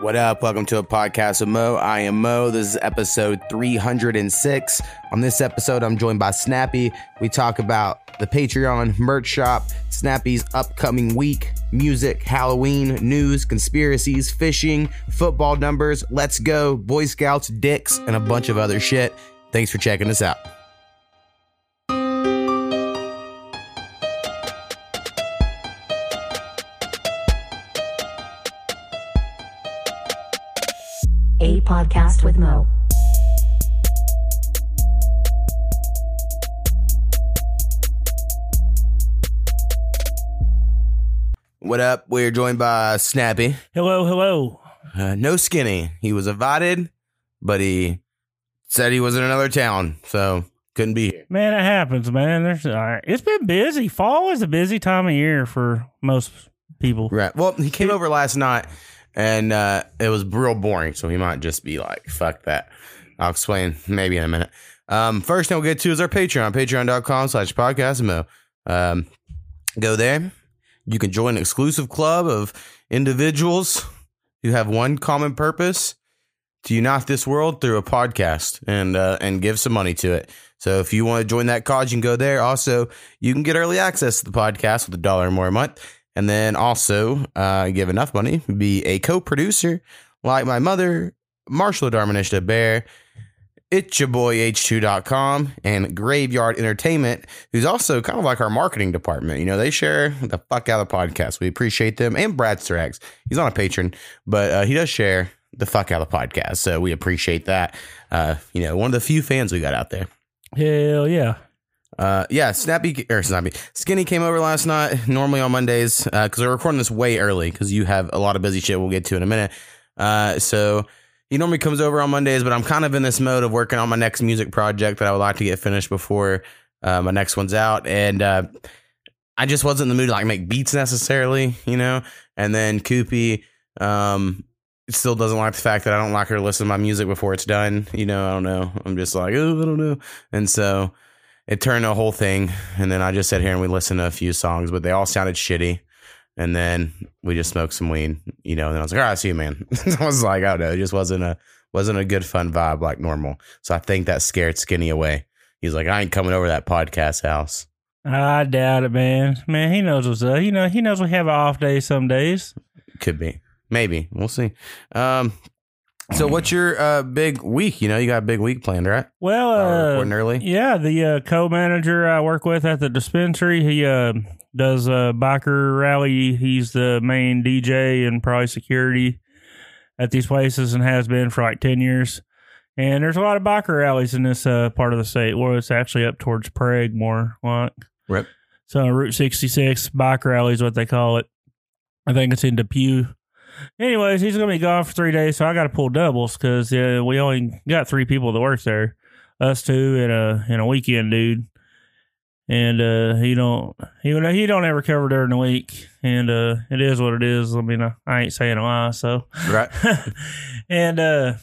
What up? Welcome to a podcast with Mo. I am Mo. This is episode 306. On this episode, I'm joined by Snappy. We talk about the Patreon merch shop, Snappy's upcoming week, music, Halloween, news, conspiracies, fishing, football numbers, let's go, Boy Scouts, dicks, and a bunch of other shit. Thanks for checking us out. With Mo. What up? We're joined by Snappy. Hello, hello. Uh, no skinny. He was invited, but he said he was in another town, so couldn't be here. Man, it happens, man. There's uh, it's been busy. Fall is a busy time of year for most people. Right. Well, he came over last night and uh, it was real boring, so he might just be like, fuck that. I'll explain maybe in a minute. Um, first thing we'll get to is our Patreon, patreon.com slash podcast mo. Um, go there. You can join an exclusive club of individuals who have one common purpose to unite this world through a podcast and uh, and give some money to it. So if you want to join that cause, you can go there. Also, you can get early access to the podcast with a dollar or more a month. And then also uh, give enough money, be a co-producer like my mother, Marshall Darmanisha Bear, it's your boy H2.com and Graveyard Entertainment, who's also kind of like our marketing department. You know, they share the fuck out of the podcast. We appreciate them. And Brad Strax. He's on a patron, but uh, he does share the fuck out of the podcast. So we appreciate that. Uh, you know, one of the few fans we got out there. Hell yeah. Uh, yeah, Snappy or Snappy Skinny came over last night. Normally on Mondays, because we're recording this way early because you have a lot of busy shit. We'll get to in a minute. Uh, so he normally comes over on Mondays, but I'm kind of in this mode of working on my next music project that I would like to get finished before uh, my next one's out, and uh, I just wasn't in the mood to like make beats necessarily, you know. And then Koopy um, still doesn't like the fact that I don't like her to listen to my music before it's done. You know, I don't know. I'm just like, oh, I don't know. And so it turned a whole thing. And then I just sat here and we listened to a few songs, but they all sounded shitty. And then we just smoked some weed, you know. And then I was like, all right, see you, man. I was like, oh no, it just wasn't a wasn't a good fun vibe like normal. So I think that scared Skinny away. He's like, I ain't coming over that podcast house. I doubt it, man. Man, he knows what's up. You know, he knows we have an off day some days. Could be, maybe. We'll see. Um, so what's your uh big week? You know, you got a big week planned, right? Well, Uh, recording early. yeah, the uh, co-manager I work with at the dispensary, he uh, does a biker rally. He's the main DJ and probably security at these places and has been for like 10 years. And there's a lot of biker rallies in this uh, part of the state. Well, it's actually up towards Prague more like. Rip. So Route 66 bike rally is what they call it. I think it's in Depew. Anyways, he's gonna be gone for three days, so I got to pull doubles because uh, we only got three people that work there, us two and a and a weekend dude. And uh, he don't he he don't ever cover during the week, and uh, it is what it is. I mean, I, I ain't saying a lie, so Right. and uh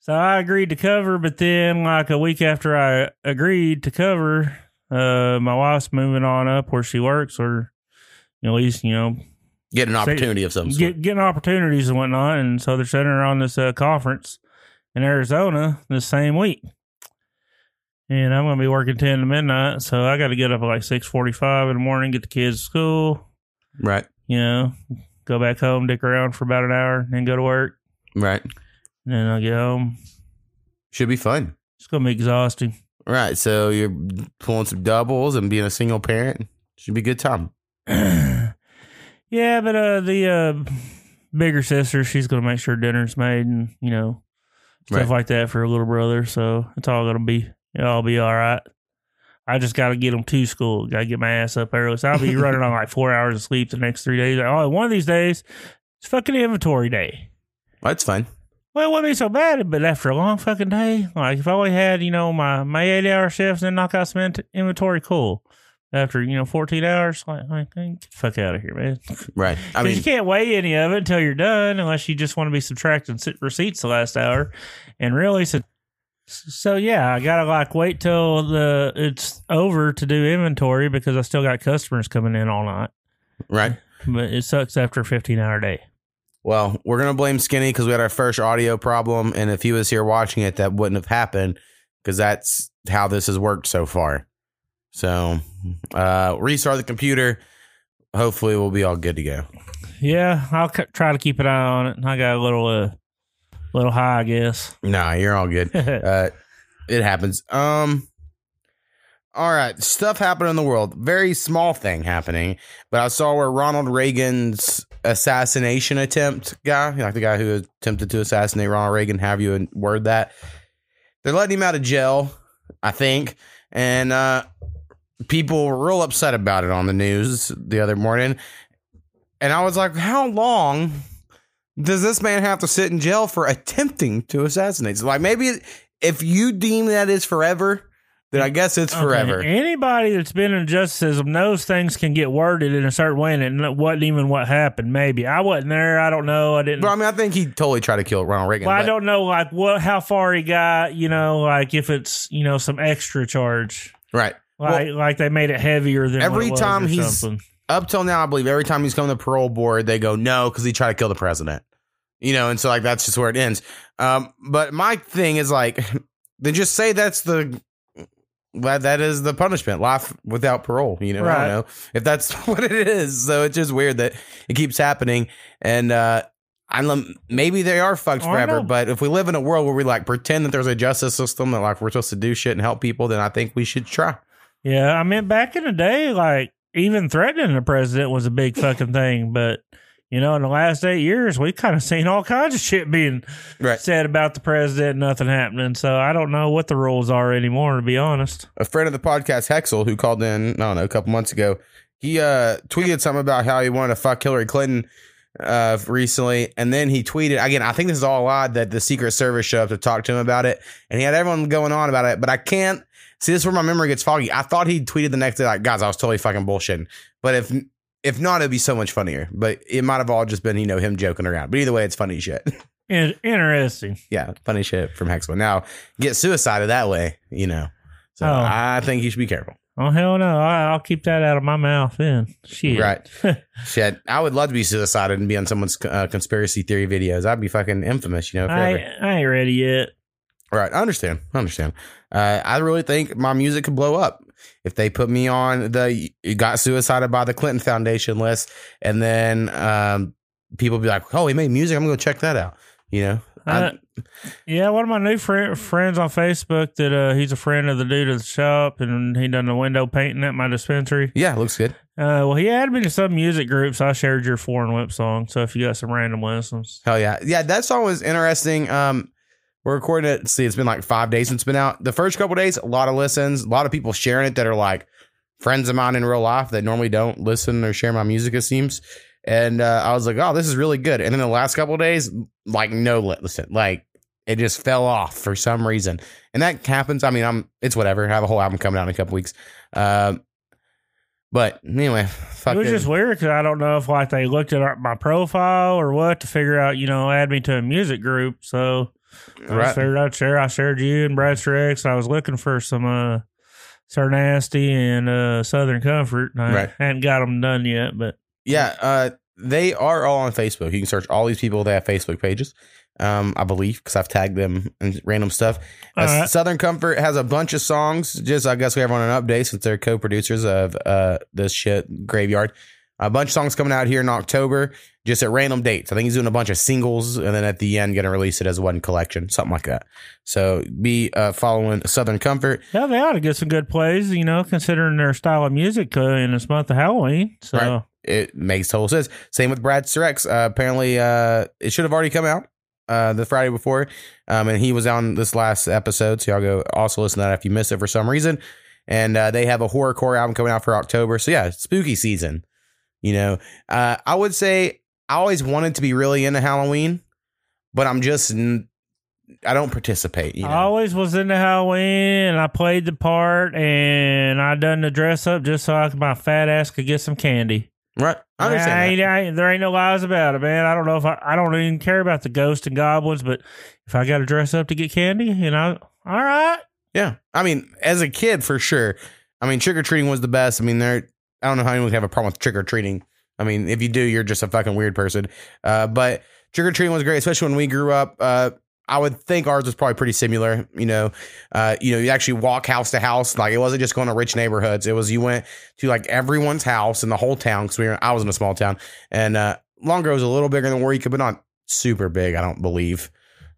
so I agreed to cover, but then like a week after I agreed to cover, uh my wife's moving on up where she works or at least, you know, Get an opportunity of some sort. get, getting opportunities and whatnot. And so they're sending around this uh, conference in Arizona this same week. And I'm gonna be working ten to midnight, so I got to get up at like six forty-five in the morning, get the kids to school. right. You know, go back home, dick around for about an hour, and then go to work. Right. And then I'll get home. Should be fun. It's gonna be exhausting. Right. So you're pulling some doubles and being a single parent. Should be a good time. yeah, but uh, the uh, bigger sister, she's gonna make sure dinner's made and you know stuff Right. like that for her little brother. So it's all gonna be it'll all be all right. I just got to get them to school. Got to get my ass up early. So I'll be running on like four hours of sleep the next three days. Oh, one of these days, it's fucking inventory day. That's fine. Well, it wouldn't be so bad, but after a long fucking day, like if I only had, you know, my, my eight hour shifts and knock out some int- inventory, cool. After, you know, 14 hours, like, like get the fuck out of here, man. Right. I mean, you can't weigh any of it until you're done, unless you just want to be subtracting receipts the last hour. And really, so, so yeah, I gotta like wait till the it's over to do inventory because I still got customers coming in all night. right. But it sucks after a 15 hour day. Well, we're gonna blame Skinny because we had our first audio problem, and if he was here watching it, that wouldn't have happened because that's how this has worked so far. So, uh, restart the computer. Hopefully, we'll be all good to go. Yeah, I'll c- try to keep an eye on it. I got a little, uh, little high, I guess. Nah, you're all good. uh, it happens. Um, all right, stuff happened in the world. Very small thing happening, but I saw where Ronald Reagan's assassination attempt guy, like the guy who attempted to assassinate Ronald Reagan, have you word that they're letting him out of jail, I think, and uh, people were real upset about it on the news the other morning, and I was like, how long? Does this man have to sit in jail for attempting to assassinate? So like maybe if you deem that is forever, then I guess it's forever. Anybody that's been in justice knows things can get worded in a certain way, and it wasn't even what happened. Maybe I wasn't there. I don't know. I didn't. But I mean, I think he totally tried to kill Ronald Reagan. well, I don't know, like what, how far he got. You know, like if it's you know some extra charge, Right. Like like they made it heavier than every time he's- something. Up till now, I believe every time he's come to the parole board, they go no because he tried to kill the president. You know, and so like that's just where it ends. Um, but my thing is like, then just say that's the that that is the punishment, life without parole. You know, I don't know if that's what it is. So it's just weird that it keeps happening, and uh, I lem- maybe they are fucked Oh, forever. But if we live in a world where we like pretend that there's a justice system that like we're supposed to do shit and help people, then I think we should try. Yeah, I mean, back in the day, like even threatening the president was a big fucking thing. But you know, in the last eight years, we've kind of seen all kinds of shit being Right. said about the president, nothing happening. So I don't know what the rules are anymore, to be honest. a friend of the podcast, Hexel, who called in, I don't know, a couple months ago, he uh tweeted something about how he wanted to fuck Hillary Clinton uh recently, and then he tweeted again. I think this is all odd that the Secret Service showed up to talk to him about it, and he had everyone going on about it. But I can't see this is where my memory gets foggy. I thought he tweeted the next day like, "Guys, I was totally fucking bullshitting," but if if not, it'd be so much funnier. But it might have all just been you know him joking around. But either way, it's funny shit. In- interesting. yeah, funny shit from Hexel. Now get suicided that way, you know. So Oh. I think you should be careful. Oh hell no! I'll keep that out of my mouth. Then shit. Right. Shit. I would love to be suicided and be on someone's uh, conspiracy theory videos. I'd be fucking infamous, you know, I. I ain't ready yet. Right. I understand. I understand. Uh, I really think my music could blow up if they put me on the got suicided by the Clinton Foundation list, and then um, people be like, "Oh, he made music. I'm gonna go check that out." You know. Uh, yeah, one of my new fri friends on Facebook that uh, he's a friend of the dude at the shop, and he done the window painting at my dispensary. yeah, looks good. Uh, well, he added me to some music groups. I shared your foreign whip song. So if you got some random listens, Hell yeah. Yeah, that song was interesting. Um, we're recording it. See, it's been like five days since it's been out. The first couple days, a lot of listens, a lot of people sharing it that are like friends of mine in real life that normally don't listen or share my music, it seems. And uh, I was like, oh, this is really good. And then the last couple of days, like, no listen, like, it just fell off for some reason. And that happens. I mean, I'm, it's whatever. I have a whole album coming out in a couple weeks. Um, but anyway, fuck it was it. just weird because I don't know if like they looked at my profile or what to figure out, you know, add me to a music group. So Right. just figured I'd share. I shared you and Brad Rex. I was looking for some uh, Sir Nasty and uh, Southern Comfort. and I Right. hadn't got them done yet, but Yeah, uh, they are all on Facebook. You can search all these people. They have Facebook pages, um, I believe, because I've tagged them in random stuff. Uh, right. Southern Comfort has a bunch of songs. Just I guess we have on an update since they're co-producers of uh, this shit Graveyard. A bunch of songs coming out here in October, just at random dates. I think he's doing a bunch of singles, and then at the end, going to release it as one collection, something like that. So be uh, following Southern Comfort. yeah, they ought to get some good plays, you know, considering their style of music uh, in this month of Halloween. So Right. It makes total sense. Same with Brad Surex. Uh, apparently, uh, it should have already come out uh, the Friday before, um, and he was on this last episode. So y'all go also listen to that if you missed it for some reason. And uh, they have a horrorcore album coming out for October. So yeah, spooky season. You know, uh, I would say I always wanted to be really into Halloween, but I'm just n- I don't participate. You know, I always was into Halloween and I played the part and I done the dress up just so I could, my fat ass could get some candy. right? I understand. I that. ain't- I ain't- there ain't no lies about it, man. I don't know if I, I don't even care about the ghosts and goblins, but if I got to dress up to get candy, you know, all right. Yeah. I mean, as a kid, for sure. I mean, trick or treating was the best. I mean, there, I don't know how anyone can have a problem with trick or treating. I mean, if you do, you're just a fucking weird person. Uh, but trick or treating was great, especially when we grew up. Uh, I would think ours was probably pretty similar. You know, uh, you know, you actually walk house to house. Like it wasn't just going to rich neighborhoods. It was you went to like everyone's house in the whole town because we were. I was in a small town, and uh, Longer was a little bigger than Eureka, but not super big. I don't believe.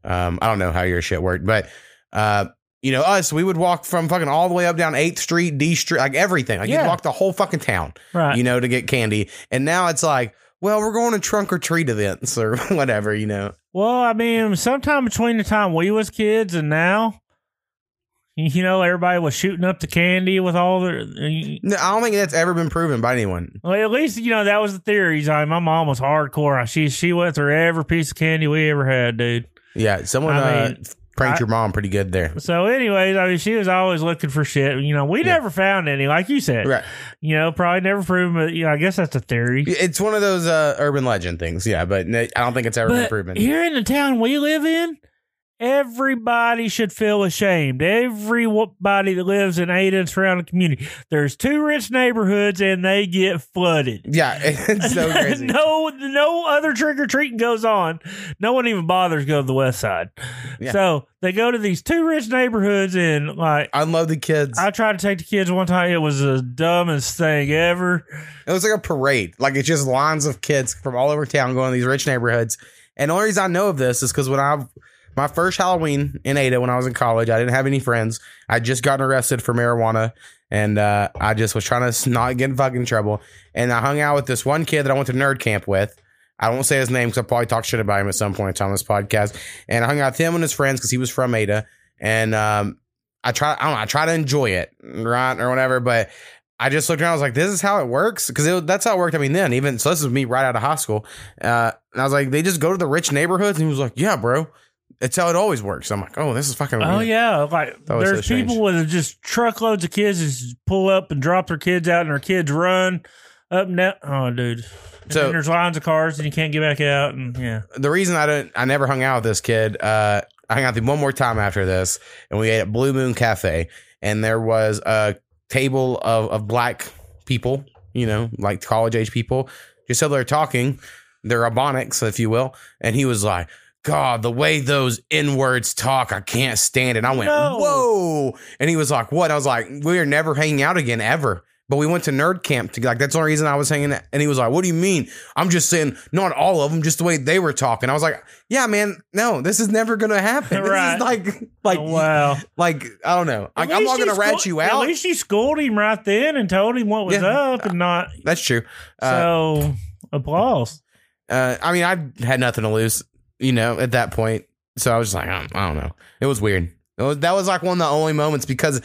Um, I don't know how your shit worked, but uh, you know, us we would walk from fucking all the way up down Eighth Street, D Street, like everything. Like Yeah. you'd walk the whole fucking town, Right. you know, to get candy. And now it's like, well, we're going to trunk or treat events or whatever, you know. Well, I mean, sometime between the time we was kids and now, you know, everybody was shooting up the candy with all their. No, I don't think that's ever been proven by anyone. Well, at least you know that was the theories. I mean, my mom was hardcore. She she went through every piece of candy we ever had, dude. Yeah, someone I uh, mean, pranked your mom pretty good there. So, anyways, I mean, she was always looking for shit. You know, we Yeah. never found any, like you said. Right. You know, probably never proven. But you know, I guess that's a theory. It's one of those uh, urban legend things, yeah, but I don't think it's ever been But proven. here in the town we live in, everybody should feel ashamed. Everybody that lives in Ada and surrounding community. There's two rich neighborhoods and they get flooded. yeah, it's so crazy. no, no other trick or treating goes on. No one even bothers to go to the west side. Yeah. So they go to these two rich neighborhoods and like I love the kids. I tried to take the kids one time. It was the dumbest thing ever. It was like a parade. Like it's just lines of kids from all over town going to these rich neighborhoods. And the only reason I know of this is because when I my first Halloween in Ada when I was in college, I didn't have any friends. I just gotten arrested for marijuana, and uh, I just was trying to not get in fucking trouble. And I hung out with this one kid that I went to nerd camp with. I won't say his name because I'll probably talk shit about him at some point in time on this podcast. And I hung out with him and his friends because he was from Ada. And um, I try, I don't know, I try to enjoy it, right, or whatever. But I just looked around. I was like, "This is how it works," because that's how it worked. I mean, then even so, this is me right out of high school, uh, and I was like, "They just go to the rich neighborhoods," and he was like, "Yeah, bro, it's how it always works." I'm like, "Oh, this is fucking." Oh weird." yeah, like there's so people with just truckloads of kids just pull up and drop their kids out, and their kids run up and down. Oh, dude. And So- then there's lines of cars, and you can't get back out, and yeah. the reason I don't, I never hung out with this kid. Uh, I hung out with him one more time after this, and we ate at Blue Moon Cafe, and there was a table of of black people, you know, like college age people, just so they're talking, they're Ebonics, if you will, and he was like. God, the way those N words talk, I can't stand it. I went, No. whoa. And he was like, what? I was like, we're never hanging out again ever. But we went to nerd camp to like, that's the only reason I was hanging out. And he was like, what do you mean? I'm just saying, not all of them, just the way they were talking. I was like, yeah, man, no, this is never going to happen. Right. This is like, like, Oh, wow. like, I don't know. Like, I'm not going to rat you out. At least she schooled him right then and told him what was Yeah. up and not. That's true. Uh, So applause. uh, I mean, I had nothing to lose, you know, at that point. So I was just like, I don't, I don't know. It was weird. It was, that was like one of the only moments because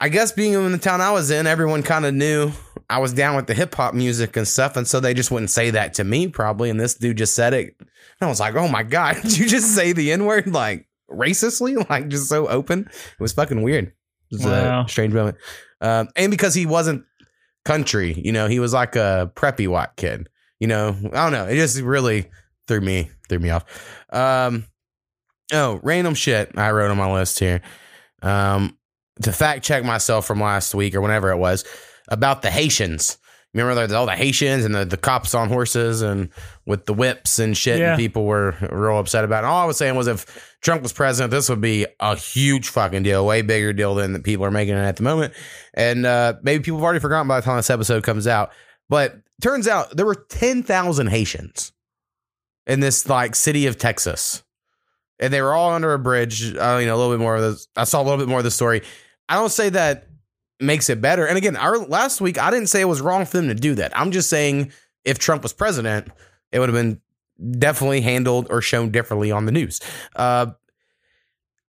I guess being in the town I was in, everyone kind of knew I was down with the hip hop music and stuff. And so they just wouldn't say that to me, probably. And this dude just said it. And I was like, oh my God, did you just say the N word like racistly? Like just so open? It was fucking weird. It was Wow. a strange moment. Um, and because he wasn't country, you know, he was like a preppy white kid. You know, I don't know. It just really threw me threw me off. Um, oh, random shit I wrote on my list here. Um, to fact check myself from last week or whenever it was about the Haitians. Remember there's all the Haitians and the, the cops on horses and with the whips and shit, Yeah. and people were real upset about it. All I was saying was if Trump was president, this would be a huge fucking deal, way bigger deal than the people are making it at the moment. And uh, maybe people have already forgotten by the time this episode comes out. But turns out there were 10,000 Haitians in this like city of Texas. And they were all under a bridge. Uh, you know, a little bit more of this. I saw a little bit more of the story. I don't say that makes it better. And again, our last week, I didn't say it was wrong for them to do that. I'm just saying if Trump was president, it would have been definitely handled or shown differently on the news. Uh,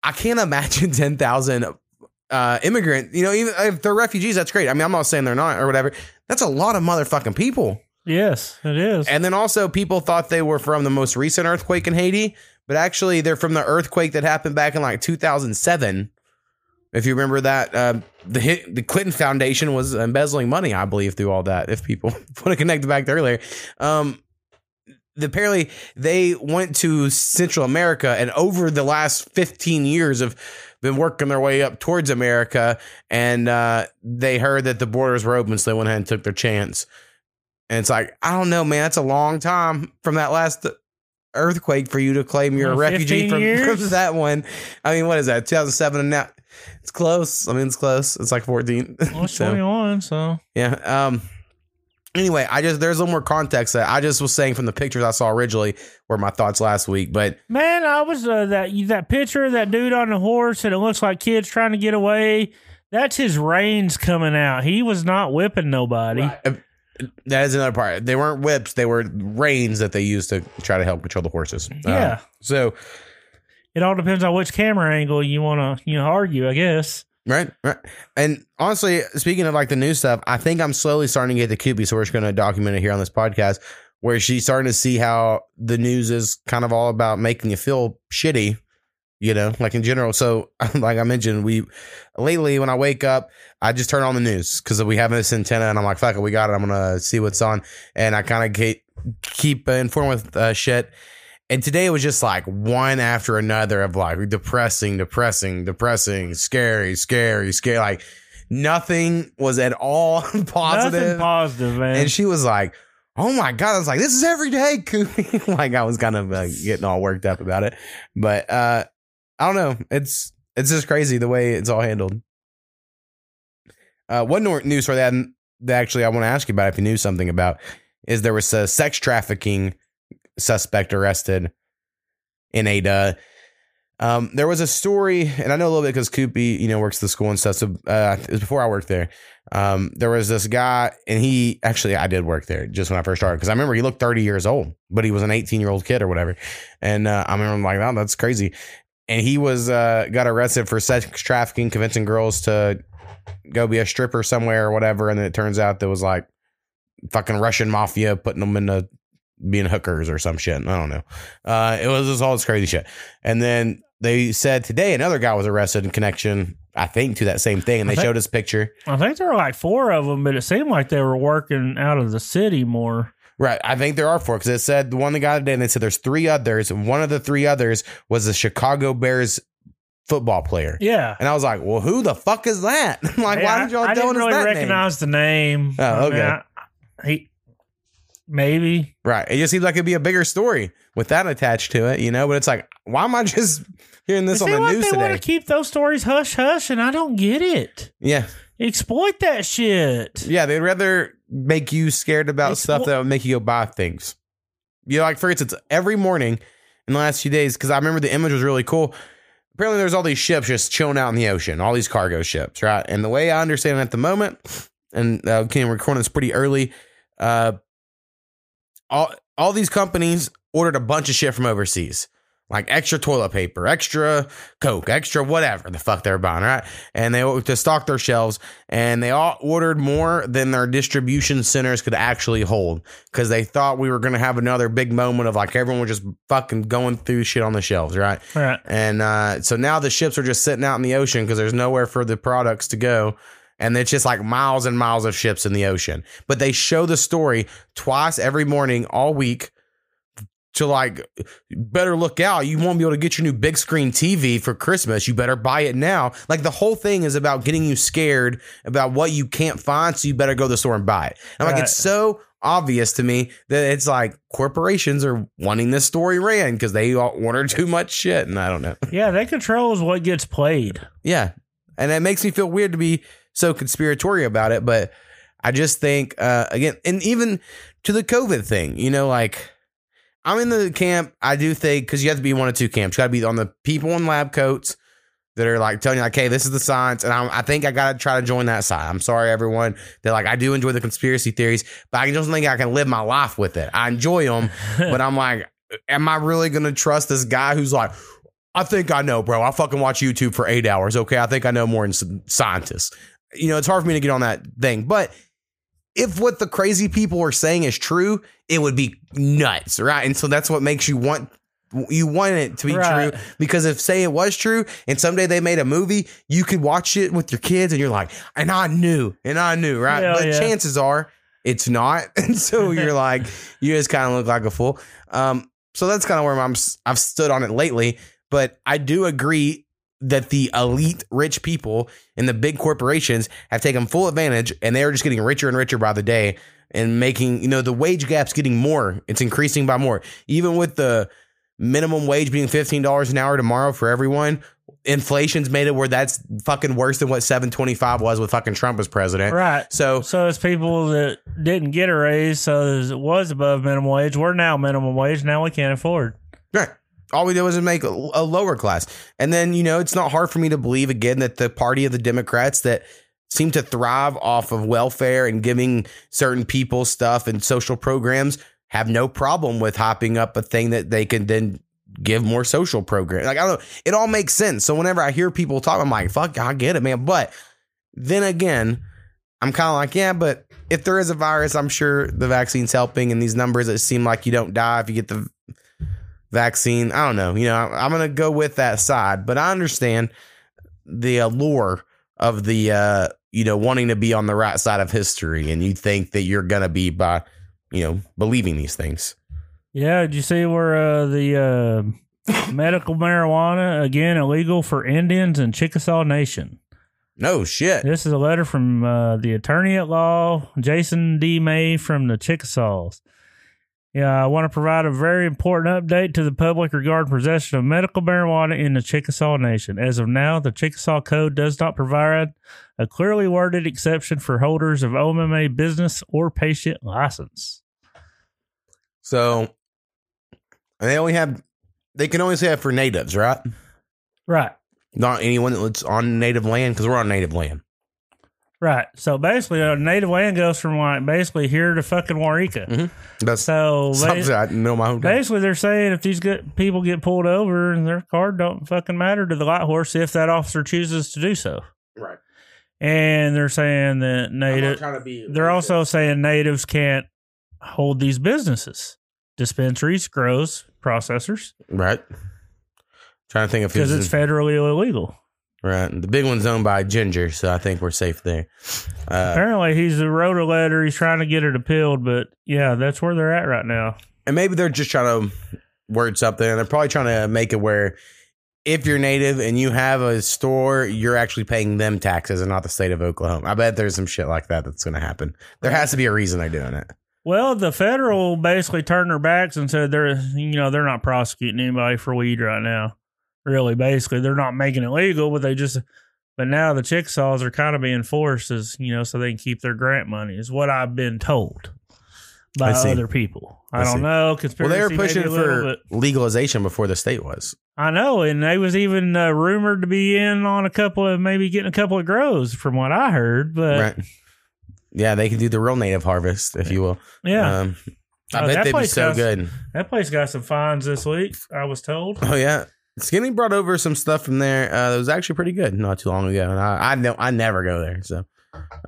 I can't imagine 10,000 uh, immigrant, you know, even if they're refugees, that's great. I mean, I'm not saying they're not or whatever. That's a lot of motherfucking people. Yes, it is. And then also, people thought they were from the most recent earthquake in Haiti, but actually, they're from the earthquake that happened back in like 2007. If you remember that, uh, the hit, the Clinton Foundation was embezzling money, I believe, through all that. If people want to connect back to earlier, um, apparently they went to Central America, and over the last 15 years have been working their way up towards America, and uh, they heard that the borders were open, so they went ahead and took their chance. And it's like, I don't know, man. That's a long time from that last earthquake for you to claim you're a refugee from, from that one. I mean, what is that? 2007 and now it's close. I mean, it's close. It's like 14. Well, it's So, 21, so. yeah. Um. Anyway, I just there's a little more context that I just was saying from the pictures I saw originally were my thoughts last week, but Man, I was uh, that that picture of that dude on the horse, and it looks like kids trying to get away. That's his reins coming out. He was not whipping nobody. Uh, that is another part. They weren't whips; they were reins that they used to try to help control the horses. Um, Yeah. so It all depends on which camera angle you want to you know argue. I guess. Right, right. And honestly, speaking of like the new stuff, I think I'm slowly starting to get the Koopy, so we're just going to document it here on this podcast, where she's starting to see how the news is kind of all about making you feel shitty, you know, like in general. So, like I mentioned, we lately when I wake up, I just turn on the news because we have this antenna, and I'm like, fuck it, we got it. I'm gonna see what's on, and I kind of keep keep informed with uh, shit. And today it was just like one after another of like depressing, depressing, depressing, scary, scary, scary. Like nothing was at all Nothing positive. positive, man. and she was like, "Oh my god!" I was like, "This is every day, Koopy." like I was kind of uh, getting all worked up about it, but uh, I don't know. It's it's just crazy the way it's all handled. Uh, one news story that, that actually I want to ask you about if you knew something about is there was a sex trafficking suspect arrested in Ada. Um, there was a story, and I know a little bit because Koopy, you know, works at the school and stuff. So uh, it was before I worked there. Um, there was this guy, and he actually I did work there just when I first started because I remember he looked 30 years old, but he was an 18 year old kid or whatever. And uh, I remember I'm like, oh, that's crazy. And he was uh, got arrested for sex trafficking, convincing girls to go be a stripper somewhere or whatever. And then it turns out there was like fucking Russian mafia putting them into being hookers or some shit. I don't know. Uh, it was just all this crazy shit. And then they said today another guy was arrested in connection, I think, to that same thing. And they think- showed his picture. I think there were like four of them, but it seemed like they were working out of the city more. Right. I think there are four because it said the one that got today, and they said there's three others. And one of the three others was a Chicago Bears football player. Yeah. And I was like, well, who the fuck is that? I'm like, Yeah, why did y'all I, I didn't really that name? recognize the name. Oh, I mean, okay. I- he maybe. Right. It just seems like it'd be a bigger story with that attached to it, you know? But it's like, why am I just hearing this It on the seems like news they want to keep those stories hush hush, and I don't get it. yeah. Exploit that shit. Yeah. They'd rather make you scared about It's- stuff well- that would make you go buy things. You know, like for instance, every morning in the last few days, because I remember the image was really cool. Apparently, there's all these ships just chilling out in the ocean, all these cargo ships, right? And the way I understand it at the moment, and uh, we're recording this pretty early. Uh, all all these companies ordered a bunch of shit from overseas, like extra toilet paper, extra Coke, extra whatever the fuck they're buying, right? And they to stock their shelves, and they all ordered more than their distribution centers could actually hold because they thought we were going to have another big moment of like everyone was just fucking going through shit on the shelves, right? Right. And uh, so now the ships are just sitting out in the ocean because there's nowhere for the products to go. And it's just like miles and miles of ships in the ocean. But they show the story twice every morning all week to like, better look out. You won't be able to get your new big screen TV for Christmas. You better buy it now. Like the whole thing is about getting you scared about what you can't find. So you better go to the store and buy it. I'm like, it's so obvious to me that it's like corporations are wanting this story ran because they order too much shit. And I don't know. Yeah, they controls what gets played. Yeah. And it makes me feel weird to be so conspiratorial about it. But I just think, uh, again, and even to the COVID thing, you know, like I'm in the camp. I do think, because you have to be one of two camps. You got to be on the people in lab coats that are like telling you, like, hey, this is the science. And I'm, I think I got to try to join that side. I'm sorry, everyone. That like, I do enjoy the conspiracy theories, but I don't think I can live my life with it. I enjoy them, but I'm like, am I really going to trust this guy who's like, I think I know, bro. I fucking watch YouTube for eight hours. Okay. I think I know more than scientists. You know, it's hard for me to get on that thing. But if what the crazy people are saying is true, it would be nuts, right? And so that's what makes you want you want it to be Right. true because if say it was true and someday they made a movie, you could watch it with your kids and you're like, and I knew, and I knew, right? Hell but yeah. chances are it's not, and so you're like, you just kind of look like a fool. Um, so that's kind of where I'm I've stood on it lately, but I do agree that the elite rich people and the big corporations have taken full advantage and they're just getting richer and richer by the day and making, you know, the wage gap's getting more. It's increasing by more. Even with the minimum wage being fifteen dollars an hour tomorrow for everyone. Inflation's made it where that's fucking worse than what seven twenty five was with fucking Trump as president. Right. So So it's people that didn't get a raise, so it was above minimum wage. We're now minimum wage. Now we can't afford. Right. All we did was make a, lower class. And then, you know, it's not hard for me to believe again that the party of the Democrats that seem to thrive off of welfare and giving certain people stuff and social programs have no problem with hopping up a thing that they can then give more social programs. Like I don't know, it all makes sense. So whenever I hear people talk, I'm like, fuck, I get it, man. But then again, I'm kind of like, yeah, but if there is a virus, I'm sure the vaccine's helping. And these numbers that seem like you don't die if you get the vaccine. I don't know. You know, I'm going to go with that side, but I understand the allure of the, uh, you know, wanting to be on the right side of history. And you think that you're going to be by, you know, believing these things. Yeah, did you see where uh, the uh, medical marijuana again illegal for Indians and Chickasaw Nation? No shit. This is a letter from uh, the attorney at law, Jason D. May from the Chickasaws. Yeah, I want to provide a very important update to the public regarding possession of medical marijuana in the Chickasaw Nation. As of now, the Chickasaw Code does not provide a clearly worded exception for holders of OMMA business or patient license. So they only have, they can only say that for natives, right? Right. Not anyone that's on native land because we're on native land. Right. So basically, a native land goes from like basically here to fucking Warika. Mm-hmm. That's So ba- something I know my hometown. basically, they're saying if these get, people get pulled over and their card don't fucking matter to the light horse if that officer chooses to do so. Right. And they're saying that native. trying to be. They're also saying natives can't hold these businesses, dispensaries, grows, processors, right. Trying to think if because it's it's federally illegal. Right. The big one's owned by Ginger, so I think we're safe there. Uh, Apparently, he's wrote a letter. He's trying to get it appealed, but yeah, that's where they're at right now. and maybe they're just trying to word something. They're probably trying to make it where if you're native and you have a store, you're actually paying them taxes and not the state of Oklahoma. I bet there's some shit like that that's going to happen. There has to be a reason they're doing it. Well, the federal basically turned their backs and said they're you know they're not prosecuting anybody for weed right now. Really, basically, they're not making it legal, but they just. But now the Chickasaws are kind of being forced as you know, so they can keep their grant money. Is what I've been told by other people. I, I don't see. know. Well, they were pushing for legalization before the state was. I know, and they was even uh, rumored to be in on a couple of maybe getting a couple of grows from what I heard. But right. Yeah, they can do the real native harvest, if you will. yeah, Um, I Oh, bet they'd be so does- good. that place got some fines this week. I was told. Oh yeah, Skinny brought over some stuff from there uh, that was actually pretty good not too long ago, and I I know I never go there, so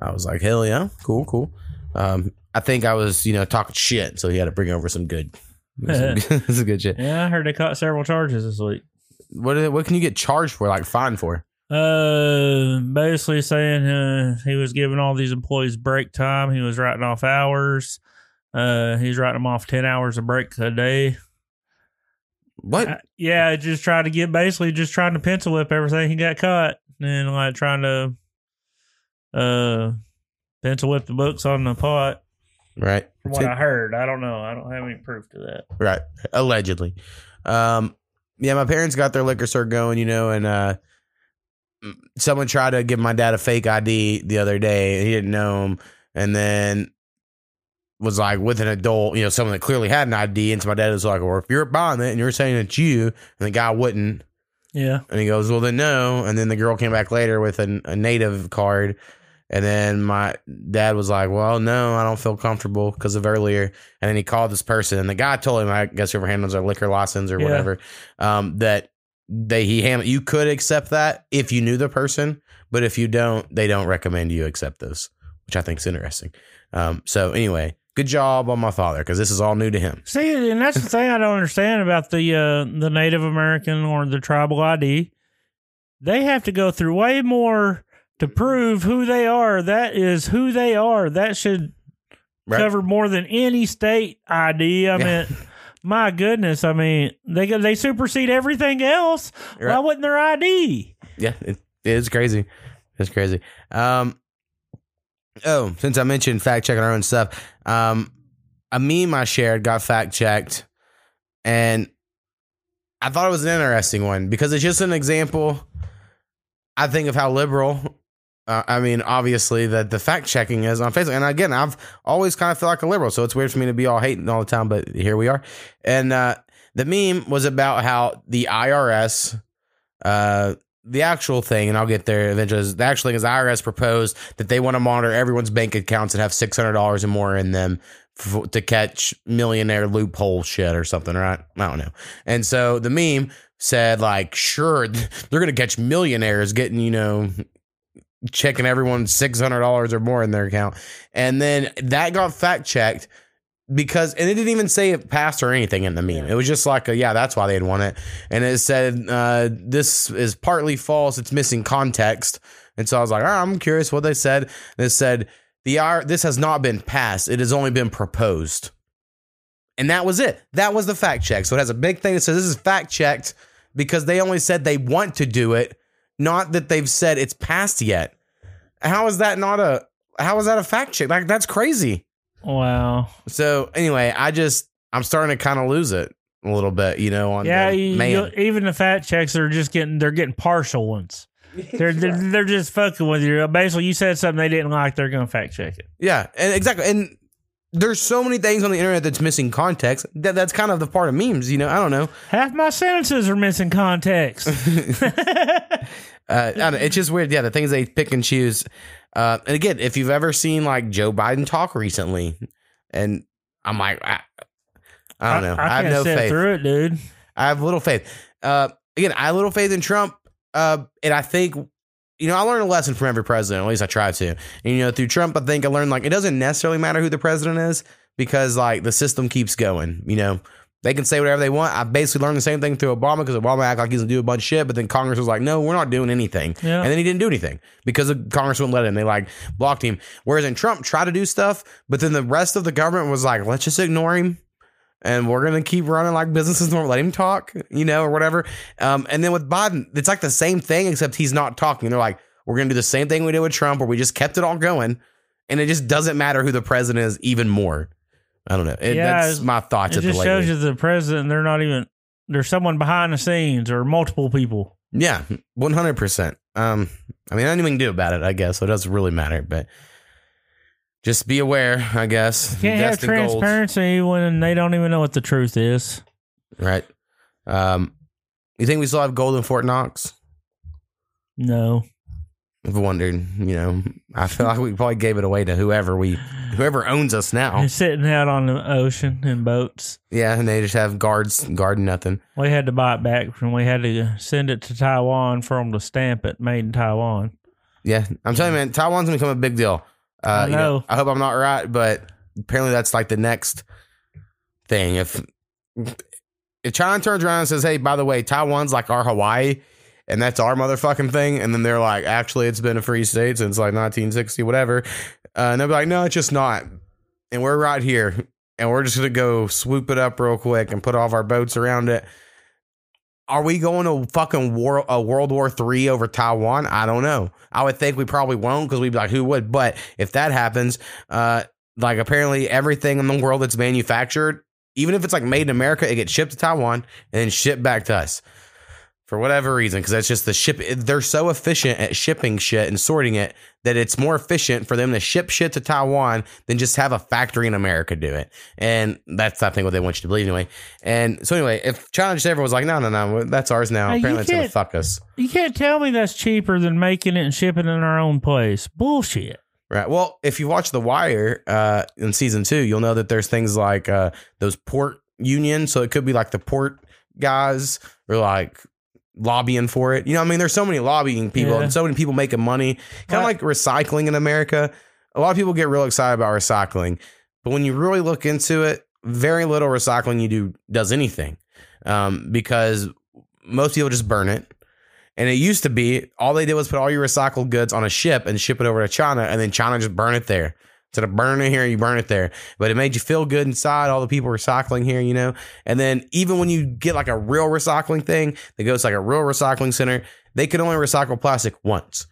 I was like, hell yeah, cool, cool. Um, I think I was you know talking shit, so he had to bring over some good, some, some good shit. Yeah, I heard they caught several charges this week. What what can you get charged for, like fined for? Uh, basically saying uh, he was giving all these employees break time. He was writing off hours. Uh, he's writing them off ten hours of break a day. What? Uh, yeah, just trying to get basically just trying to pencil whip everything he got caught and like trying to uh pencil whip the books on the pot. right, From what I heard, I don't know. I don't have any proof to that. right, allegedly. Um, yeah, my parents got their liquor store going, you know, and uh, someone tried to give my dad a fake ID the other day, and he didn't know him, and then was like with an adult, you know, someone that clearly had an ID, and so my dad was like, "Well, if you're buying it and you're saying it's you," and the guy wouldn't, Yeah, and he goes, "Well, then no," and then the girl came back later with a, a native card. And then my dad was like, "Well, no, I don't feel comfortable because of earlier." And then he called this person, and the guy told him, "I guess whoever handles our liquor license or Yeah. whatever, um, that they he hand, you could accept that if you knew the person, but if you don't, they don't recommend you accept those, which I think is interesting. Um, so anyway, good job on my father because this is all new to him. See, and that's the thing I don't understand about the uh, the Native American or the tribal ID. They have to go through way more to prove who they are. That is who they are. That should Right? cover more than any state ID. I mean, my goodness. I mean, they they supersede everything else. Why Right. wouldn't their ID? Yeah, it, it's crazy. It's crazy. Um, oh, since I mentioned fact checking our own stuff, um, a meme I shared got fact checked, and I thought it was an interesting one because it's just an example. I think of how liberal. Uh, I mean, obviously that the fact checking is on Facebook, and again, I've always kind of felt like a liberal, so it's weird for me to be all hating all the time. But here we are, and uh, the meme was about how the IRS, uh, the actual thing, and I'll get there eventually. is The actual thing is the IRS proposed that they want to monitor everyone's bank accounts and have six hundred dollars or more in them f- to catch millionaire loophole shit or something, right? I don't know. And so the meme said like, sure, they're gonna catch millionaires getting you know checking everyone's six hundred dollars or more in their account, and then that got fact checked because and it didn't even say it passed or anything in the meme. It was just like, a, yeah, that's why they'd want it, and it said uh, this is partly false. It's missing context, and so I was like, oh, I'm curious what they said. And it said the R this has not been passed. It has only been proposed. And that was it. That was the fact check. So it has a big thing that says this is fact checked because they only said they want to do it, not that they've said it's passed yet. How is that not a how is that a fact check? Like that's crazy. Wow. So anyway, I just I'm starting to kind of lose it a little bit, you know. On Yeah, the, you, even the fact checks are just getting they're getting partial ones. They're, they're they're just fucking with you. Basically, you said something they didn't like, they're gonna fact check it. yeah, and exactly, and there's so many things on the internet that's missing context. That that's kind of the part of memes, you know. I don't know. Half my sentences are missing context. Uh, I don't. It's just weird. Yeah, the things they pick and choose. Uh, and again, if you've ever seen like Joe Biden talk recently, and I'm like, I, I don't know. I, I, have can't no faith. through it, dude. I have little faith. Uh, again, I have little faith in Trump. Uh, and I think, you know, I learned a lesson from every president. At least I try to. And, you know, through Trump, I think I learned like it doesn't necessarily matter who the president is because like the system keeps going. You know, they can say whatever they want. I basically learned the same thing through Obama because Obama acted like he's gonna do a bunch of shit, but then Congress was like, no, we're not doing anything. Yeah. And then he didn't do anything because the Congress wouldn't let him. They like blocked him. Whereas in Trump, tried to do stuff, but then the rest of the government was like, let's just ignore him. And we're gonna keep running like businesses normal. Let him talk, you know, or whatever. Um, and then with Biden, it's like the same thing, except he's not talking. They're like, we're gonna do the same thing we did with Trump, where we just kept it all going, and it just doesn't matter who the president is even more. I don't know. It, Yeah, that's my thoughts. It at the just shows you the president. They're not even. There's someone behind the scenes or multiple people. Yeah, one hundred percent. Um, I mean, nothing we can do about it, I guess. So it doesn't really matter, but just be aware, I guess. Can't have Destined goals, transparency when they don't even know what the truth is. right? Um, you think we still have gold in Fort Knox? No. I've wondered. You know, I feel like we probably gave it away to whoever we, whoever owns us now. Sitting out on the ocean in boats. Yeah, and they just have guards guarding nothing. We had to buy it back and we had to send it to Taiwan for them to stamp it made in Taiwan. Yeah, I'm telling you, man, Taiwan's gonna become a big deal. Uh, I you know. I hope I'm not right, but apparently that's like the next thing. If if China turns around and says, "Hey, by the way, Taiwan's like our Hawaii," and that's our motherfucking thing, and then they're like, "Actually, it's been a free state since like 1960, whatever," uh, and they'll be like, "No, it's just not," and we're right here, and we're just gonna go swoop it up real quick and put all of our boats around it. Are we going to fucking war a World War Three over Taiwan? I don't know. I would think we probably won't because we'd be like, who would? But if that happens, uh, like apparently everything in the world that's manufactured, even if it's like made in America, it gets shipped to Taiwan and then shipped back to us for whatever reason. Because that's just the ship. They're so efficient at shipping shit and sorting it that it's more efficient for them to ship shit to Taiwan than just have a factory in America do it. And that's I think what they want you to believe anyway. And so anyway, if China just ever was like, no, no, no, that's ours now. Hey, Apparently, it's gonna fuck us. You can't tell me that's cheaper than making it and shipping it in our own place. Bullshit. Right. Well, if you watch The Wire uh, in season two, you'll know that there's things like uh, those port unions. So it could be like the port guys or like lobbying for it. You know, I mean, there's so many lobbying people Yeah. and so many people making money. Kind of like recycling in America. A lot of people get real excited about recycling, but when you really look into it, very little recycling you do does anything um, because most people just burn it. And it used to be all they did was put all your recycled goods on a ship and ship it over to China, and then China just burn it there. Instead of burning here, you burn it there. But it made you feel good inside, all the people recycling here, you know? And then even when you get like a real recycling thing that goes like a real recycling center, they can only recycle plastic once.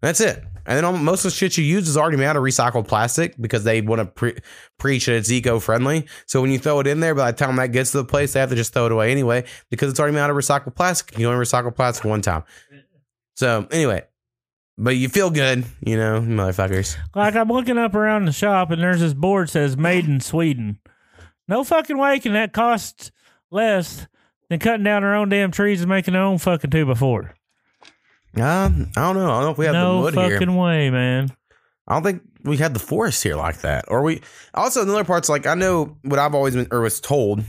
That's it. And then most of the shit you use is already made out of recycled plastic because they want to pre- preach that it's eco friendly. So when you throw it in there, by the time that gets to the place, they have to just throw it away anyway because it's already made out of recycled plastic. You only recycle plastic one time. So anyway, but you feel good, you know, motherfuckers. Like I'm looking up around the shop and there's this board says made in Sweden. No fucking way can that cost less than cutting down our own damn trees and making our own fucking two by four. Um, I don't know. I don't know if we have the No wood fucking here. way, man. I don't think we had the forest here like that. Or we also another parts like I know what I've always been or was told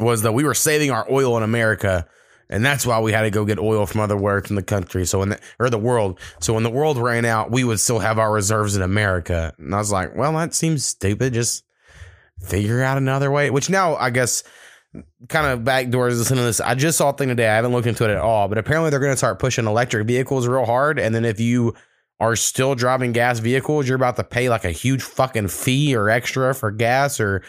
was that we were saving our oil in America and that's why we had to go get oil from other parts in the country. So when the or the world. So when the world ran out, we would still have our reserves in America. And I was like, well, that seems stupid. Just figure out another way. Which now I guess kind of backdoors listening to this. I just saw a thing today. I haven't looked into it at all, but apparently they're going to start pushing electric vehicles real hard. And then if you are still driving gas vehicles, you're about to pay like a huge fucking fee or extra for gas or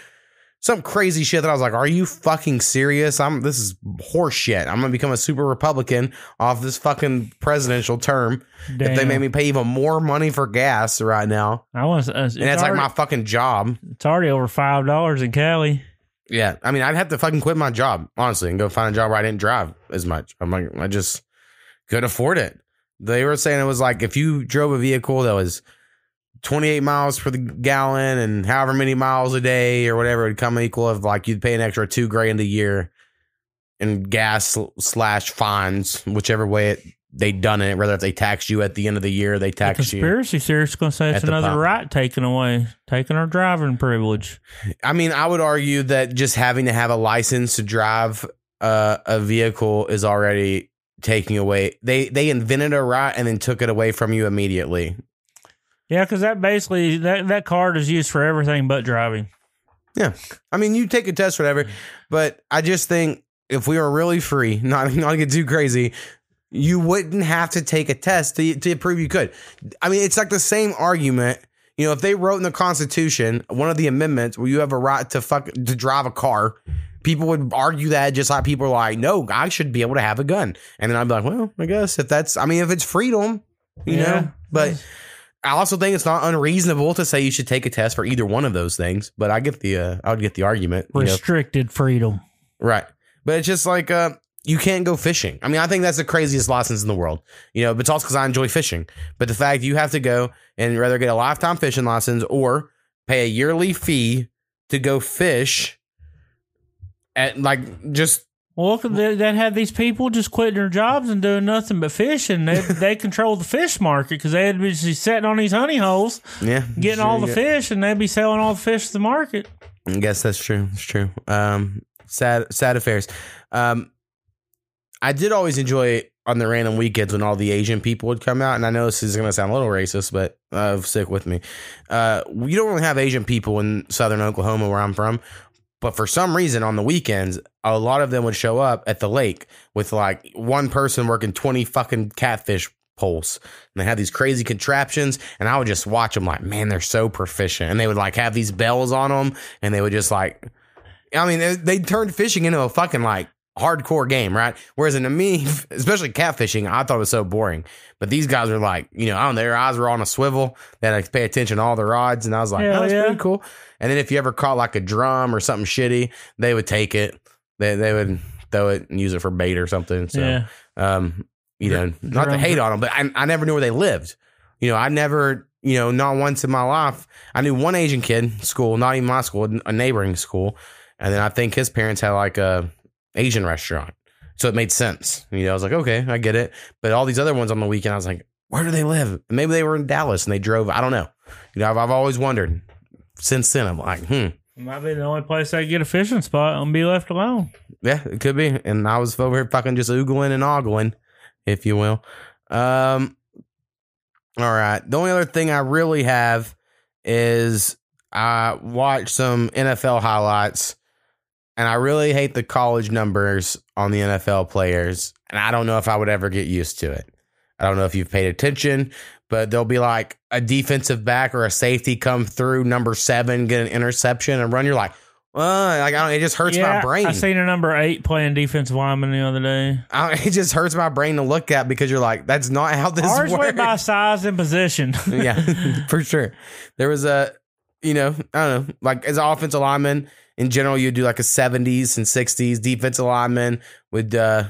some crazy shit that I was like, are you fucking serious? I'm this is horse shit. I'm gonna become a super Republican off this fucking presidential term if they Damn. made me pay even more money for gas right now. I want. Uh, it's, And like already, my fucking job. it's already over five dollars in Cali. Yeah, I mean, I'd have to fucking quit my job honestly and go find a job where I didn't drive as much. I'm like, I just couldn't afford it. They were saying it was like if you drove a vehicle that was 28 miles per the gallon and however many miles a day or whatever would come equal of like you'd pay an extra two grand a year in gas slash fines, whichever way it they done it. Whether if they taxed you at the end of the year, they The taxed you. conspiracy going to say it's another pump. right taken away, taking our driving privilege. I mean, I would argue that just having to have a license to drive uh, a vehicle is already taking away. They they invented a right and then took it away from you immediately. Yeah, because that basically that that card is used for everything but driving. Yeah, I mean, you take a test, whatever. But I just think if we were really free, not not to get too crazy, you wouldn't have to take a test to to prove you could. I mean, it's like the same argument. You know, if they wrote in the Constitution one of the amendments where you have a right to fuck to drive a car, people would argue that just like people are like, no, I should be able to have a gun, and then I'd be like, well, I guess if that's, I mean, if it's freedom, you Yeah. know, but. I also think it's not unreasonable to say you should take a test for either one of those things, but I get the uh, I would get the argument. you know. Restricted freedom. Right. But it's just like uh you can't go fishing. I mean, I think that's the craziest license in the world. You know, but it's also because I enjoy fishing. But the fact you have to go and rather get a lifetime fishing license or pay a yearly fee to go fish at like just Well, they, that had these people just quitting their jobs and doing nothing but fishing. They they control the fish market because they had to be just sitting on these honey holes, yeah, getting all the fish, and they'd be selling all the fish to the market. I guess that's true. It's true. Um, sad, sad affairs. Um, I did always enjoy on the random weekends when all the Asian people would come out, and I know this is going to sound a little racist, but uh, stick with me. Uh, we don't really have Asian people in Southern Oklahoma where I'm from, but for some reason on the weekends, a lot of them would show up at the lake with like one person working twenty fucking catfish poles, and they had these crazy contraptions, and I would just watch them like, man, they're so proficient, and they would like have these bells on them, and they would just like, I mean, they, they turned fishing into a fucking like hardcore game, right? Whereas in me, especially catfishing, I thought it was so boring. But these guys are like, you know, I don't know, their eyes were on a swivel. They had to pay attention to all the rods, and I was like, Hell oh, that's yeah. pretty cool. And then if you ever caught like a drum or something shitty, they would take it. They they would throw it and use it for bait or something. So, yeah, um, you know, not to hate on them, but I, I never knew where they lived. You know, I never, you know, not once in my life. I knew one Asian kid school, not even my school, a neighboring school, and then I think his parents had like a Asian restaurant, so it made sense. You know, I was like, okay, I get it. But all these other ones on the weekend, I was like, where do they live? Maybe they were in Dallas and they drove. I don't know. You know, I've, I've always wondered. Since then, I'm like, hmm, might be the only place I get a fishing spot and be left alone. Yeah, it could be. And I was over here fucking just oogling and ogling, if you will. Um, all right. The only other thing I really have is I watched some NFL highlights, and I really hate the college numbers on the NFL players. And I don't know if I would ever get used to it. I don't know if you've paid attention, but there'll be like a defensive back or a safety come through number seven, get an interception and run. You're like, Uh, like I don't, it just hurts my brain. I seen a number eight playing defensive lineman the other day. I it just hurts my brain to look at because you're like, that's not how this Ours works. went by size and position. yeah, for sure. There was a, you know, I don't know, like as an offensive lineman in general, you do like a 70s and 60s. Defensive lineman would uh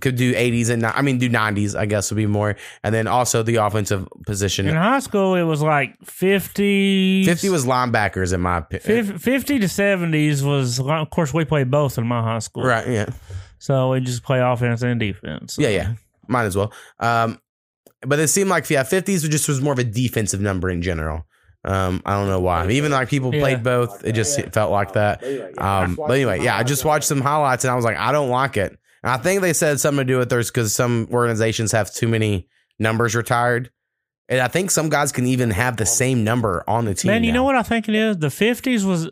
could do 80s and I mean do 90s, I guess would be more. And then also the offensive position. In high school, it was like 50. 50 was linebackers in my opinion. 50, 50 to 70s was, of course, we played both in my high school. Right, yeah. So we just play offense and defense. Yeah, yeah. Might as well. Um, but it seemed like yeah, fifties just was more of a defensive number in general. Um, I don't know why. Even like people Yeah. played both, it just felt like that. Um, but anyway, yeah, I just watched some highlights and I was like, I don't like it. And I think they said something to do with there's because some organizations have too many numbers retired. And I think some guys can even have the same number on the team. Man, you now. know what I think it is? The 50s was,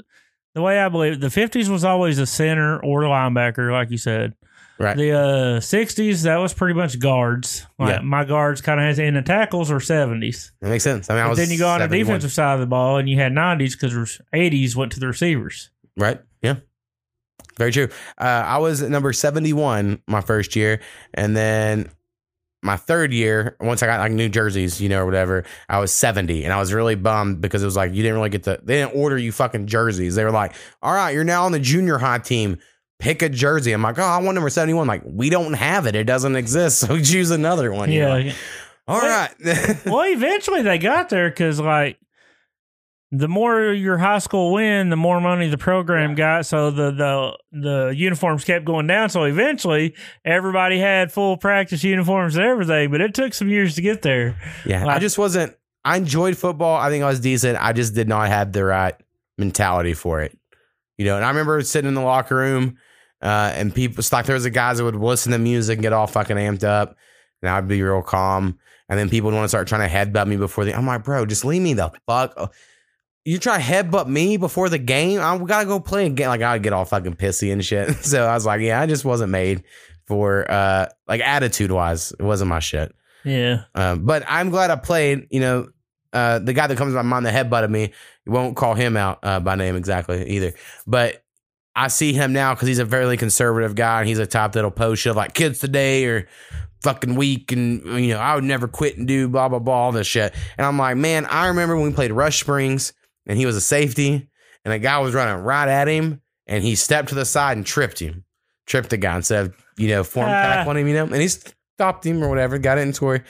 the way I believe it, the 50s was always a center or a linebacker, like you said. Right. The uh, 60s, that was pretty much guards. Like Yeah. My guards kind of has, and the tackles are 70s. That makes sense. I mean, I then you go on the defensive side of the ball and you had 90s because 80s went to the receivers. Right. Very true. Uh, I was at number 71 my first year. And then my third year, once I got like new jerseys, you know, or whatever, I was 70. And I was really bummed because it was like, you didn't really get the, they didn't order you fucking jerseys. They were like, all right, you're now on the junior high team. Pick a jersey. I'm like, oh, I want number 71. like, we don't have it. It doesn't exist. So choose another one. Yeah. like, all right. well, eventually they got there because, like, the more your high school win, the more money the program got. So the the the uniforms kept going down. So eventually, everybody had full practice uniforms and everything. But it took some years to get there. Yeah, I just wasn't. I enjoyed football. I think I was decent. I just did not have the right mentality for it. You know, and I remember sitting in the locker room, uh, and people, it's like there was the guys that would listen to music and get all fucking amped up, and I'd be real calm. And then people would want to start trying to headbutt me before the. I'm like, bro, just leave me the fuck. You try to headbutt me before the game? I gotta go play again. Like I'd get all fucking pissy and shit. So I was like, yeah, I just wasn't made for uh like attitude wise. It wasn't my shit. Yeah, Um, but I'm glad I played. You know, uh, the guy that comes to my mind that headbutted me, won't call him out uh, by name exactly either. But I see him now because he's a fairly conservative guy and he's a type that'll post shit like kids today or fucking weak and you know I would never quit and do blah blah blah all this shit. And I'm like, man, I remember when we played Rush Springs and he was a safety and a guy was running right at him and he stepped to the side and tripped him, tripped the guy instead of you know form Ah. tackling him, you know, and he stopped him or whatever, got it in score.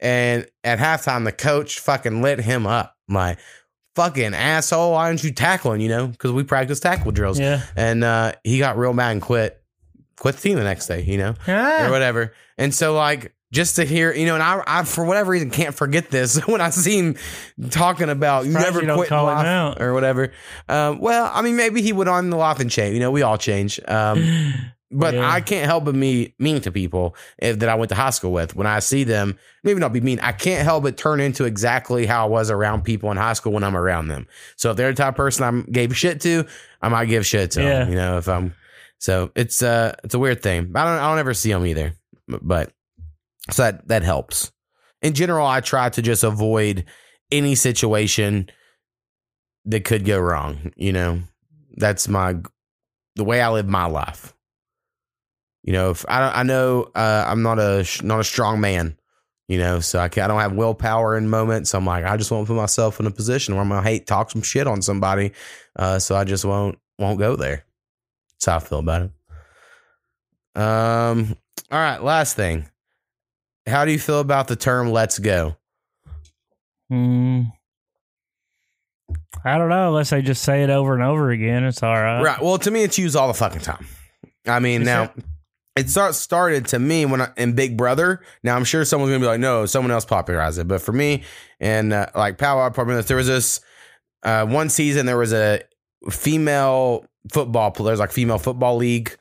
And at halftime, the coach fucking lit him up. like, fucking asshole, why aren't you tackling, you know? Because we practice tackle drills. yeah, And uh, he got real mad and quit. Quit the team the next day, you know? Ah. Or whatever. And so, like, just to hear, you know, and I, I for whatever reason, can't forget this when I see him talking about you never you quit in call him life out. or whatever. Um, well, I mean, maybe he would on the life and change. You know, we all change. Um, but Yeah. I can't help but be mean to people if, that I went to high school with. When I see them, maybe not be mean. I can't help but turn into exactly how I was around people in high school when I'm around them. So if they're the type of person I gave shit to, I might give shit to Yeah. them. You know, if I'm so it's uh it's a weird thing. I don't I don't ever see them either, but so that that helps. In general, I try to just avoid any situation that could go wrong. You know, that's my the way I live my life. You know, if I I know uh, I'm not a not a strong man. You know, so I can I don't have willpower in moments. I'm like, I just won't put myself in a position where I'm gonna hate talk some shit on somebody. Uh, so I just won't won't go there. That's how I feel about it. Um. All right. Last thing. How do you feel about the term "Let's go"? Hmm. I don't know. Unless they just say it over and over again, it's all right. Right. Well, to me, it's used all the fucking time. I mean, Is now it? it start, started to me when I, in Big Brother. Now I'm sure someone's gonna be like, no, someone else popularized it. But for me, and uh, like Power Department, there was this uh, one season. There was a female football player, there's like female football league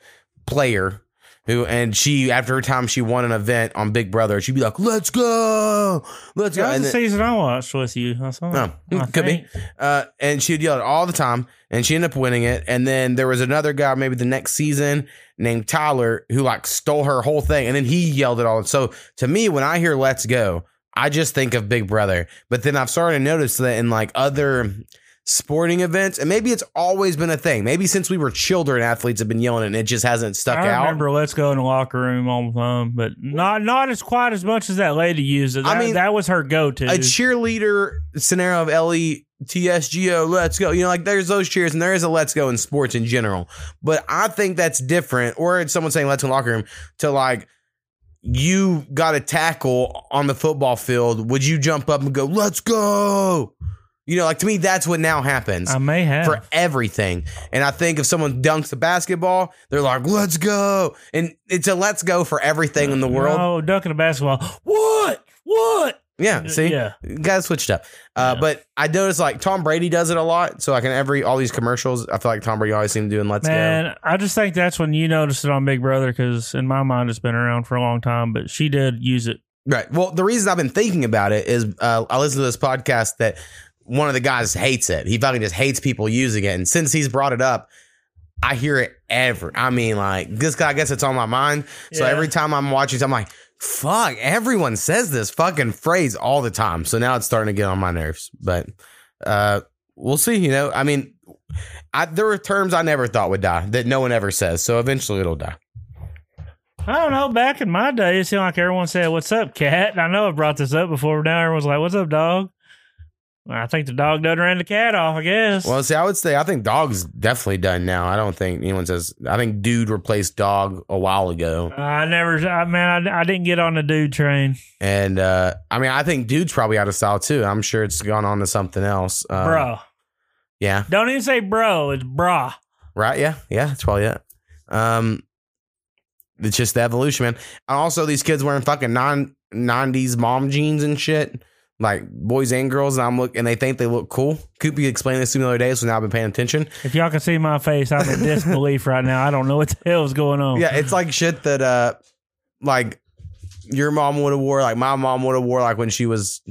player who, and she after her time she won an event on Big Brother, she'd be like, "Let's go, let's go." That was And the season I watched with you. I saw. Oh, I could be. Uh, and she'd yell it all the time, and she ended up winning it. And then there was another guy, maybe the next season, named Tyler, who like stole her whole thing, and then he yelled it all. So to me, when I hear "Let's Go," I just think of Big Brother. But then I've started to notice that in like other sporting events, and maybe it's always been a thing. Maybe since we were children, athletes have been yelling and it just hasn't stuck I out. remember "Let's Go" in the locker room all the time, but not not as quite as much as that lady used it. I That, mean, that was her go-to. a cheerleader scenario of L E T S G O, let's go. You know, like there's those cheers and there is a let's go in sports in general. But I think that's different. Or it's someone saying let's go in the locker room to like you got a tackle on the football field. Would you jump up and go, let's go? You know, like to me, that's what now happens I may have. for everything. And I think if someone dunks a basketball, they're like, let's go. And it's a let's go for everything in the world. Oh, dunking a basketball. What? What? Yeah, see? Yeah. Guys switched up. Uh, Yeah. But I noticed like Tom Brady does it a lot. So like in every all these commercials, I feel like Tom Brady always seems to do in Let's go. Man, I just think that's when you noticed it on Big Brother because in my mind it's been around for a long time, but she did use it. Right. Well, the reason I've been thinking about it is uh, I listened to this podcast that one of the guys hates it. He fucking just hates people using it. And since he's brought it up, I hear it ever. I mean, like this guy, I guess it's on my mind. So Yeah. every time I'm watching, I'm like, fuck, everyone says this fucking phrase all the time. So now it's starting to get on my nerves. But uh we'll see. You know, I mean, I, there were terms I never thought would die that no one ever says. So eventually it'll die. I don't know. Back in my day, it seemed like everyone said, What's up, cat? And I know I brought this up before. Now everyone's like, What's up, dog? I think the dog done ran the cat off, I guess. Well, see, I would say I think dog's definitely done now. I don't think anyone says. I think dude replaced dog a while ago, I never, I, man, I, I didn't get on the dude train. and uh I mean I think dude's probably out of style too. I'm sure it's gone on to something else. Uh, bro. yeah, Don't even say bro, it's brah. right, yeah, yeah, that's probably it. Um, it's just the evolution, man. And also, these kids wearing fucking non '90s mom jeans and shit. Like boys and girls, and I'm look, and they think they look cool. Koopy explained this to me the other day, so now I've been paying attention. If y'all can see my face, I'm in disbelief right now. I don't know what the hell's going on. Yeah, it's like shit that uh like your mom would have wore, like my mom would have wore like when she was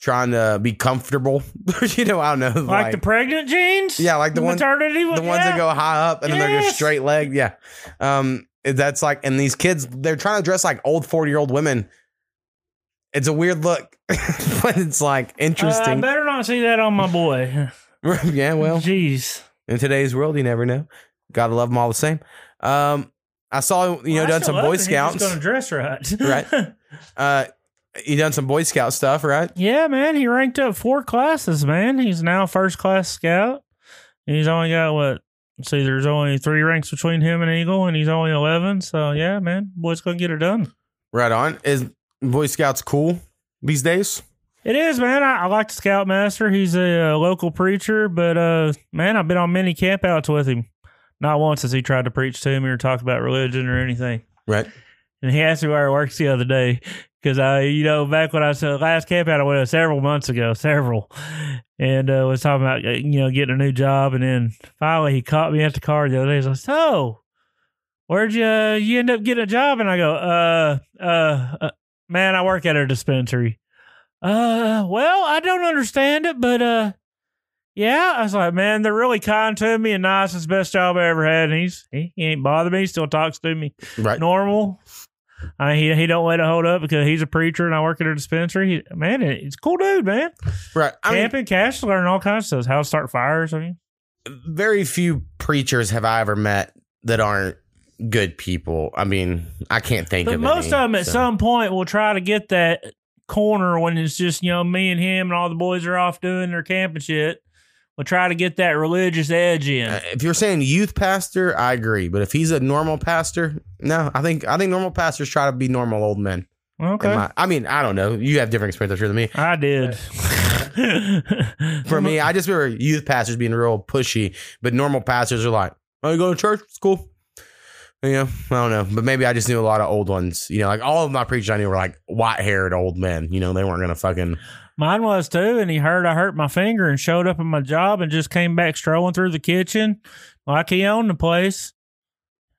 trying to be comfortable. you know, I don't know. Like, the pregnant jeans? Yeah, like the ones maternity the ones that go high up and then they're just straight legged. Yeah. Um that's like and these kids they're trying to dress like old 40 year old women. It's a weird look, but it's like interesting. I better not see that on my boy. yeah, well, jeez. in today's world, you never know. Gotta love them all the same. Um, I saw you know Well, done some Boy Scouts. just gonna dress right. Right. Uh, you done some Boy Scout stuff, right? yeah, man. He ranked up four classes, man. He's now first class scout. He's only got what? See, there's only three ranks between him and Eagle, and he's only eleven. So yeah, man, boy's gonna get it done. Right on. Is Boy Scouts cool these days? It is, man. I, I like the Scoutmaster. He's a, uh local preacher, but uh, man, I've been on many campouts with him. Not once has he tried to preach to me or talk about religion or anything. Right. And he asked me where I works the other day because I, you know, back when I was uh, last camp out, I went uh, several months ago, several, and uh, was talking about uh, you know getting a new job, and then finally he caught me at the car the other day. He's like, "So, where'd you uh, you end up getting a job?" And I go, "Uh, uh, uh man, I work at a dispensary." Uh, well, I don't understand it, but uh. Yeah, I was like, man, they're really kind to me and nice. It's the best job I ever had. And he's he, he ain't bothered me. He still talks to me Right. normal. I mean, he he don't let it hold up because he's a preacher and I work at a dispensary. He, man, a cool dude, man. Right. I mean, Camping, cash, learning all kinds of stuff. How to start fires. I mean, very few preachers have I ever met that aren't good people. I mean, I can't think but of most any, of them at so. some point will try to get that corner when it's just you know me and him and all the boys are off doing their camping shit. We'll try to get that religious edge in. Uh, if you're saying youth pastor, I agree. But if he's a normal pastor, no, I think I think normal pastors try to be normal old men. okay, my- I mean, I don't know. You have different experience, I'm than me. I did. For me, I just remember youth pastors being real pushy, but normal pastors are like, "Oh, you go to church? It's cool." Know, I don't know, but maybe I just knew a lot of old ones. You know, like all of my preachers I knew were like white haired old men. You know, they weren't gonna fucking. Mine was too, and he heard I hurt my finger and showed up at my job and just came back strolling through the kitchen like he owned the place.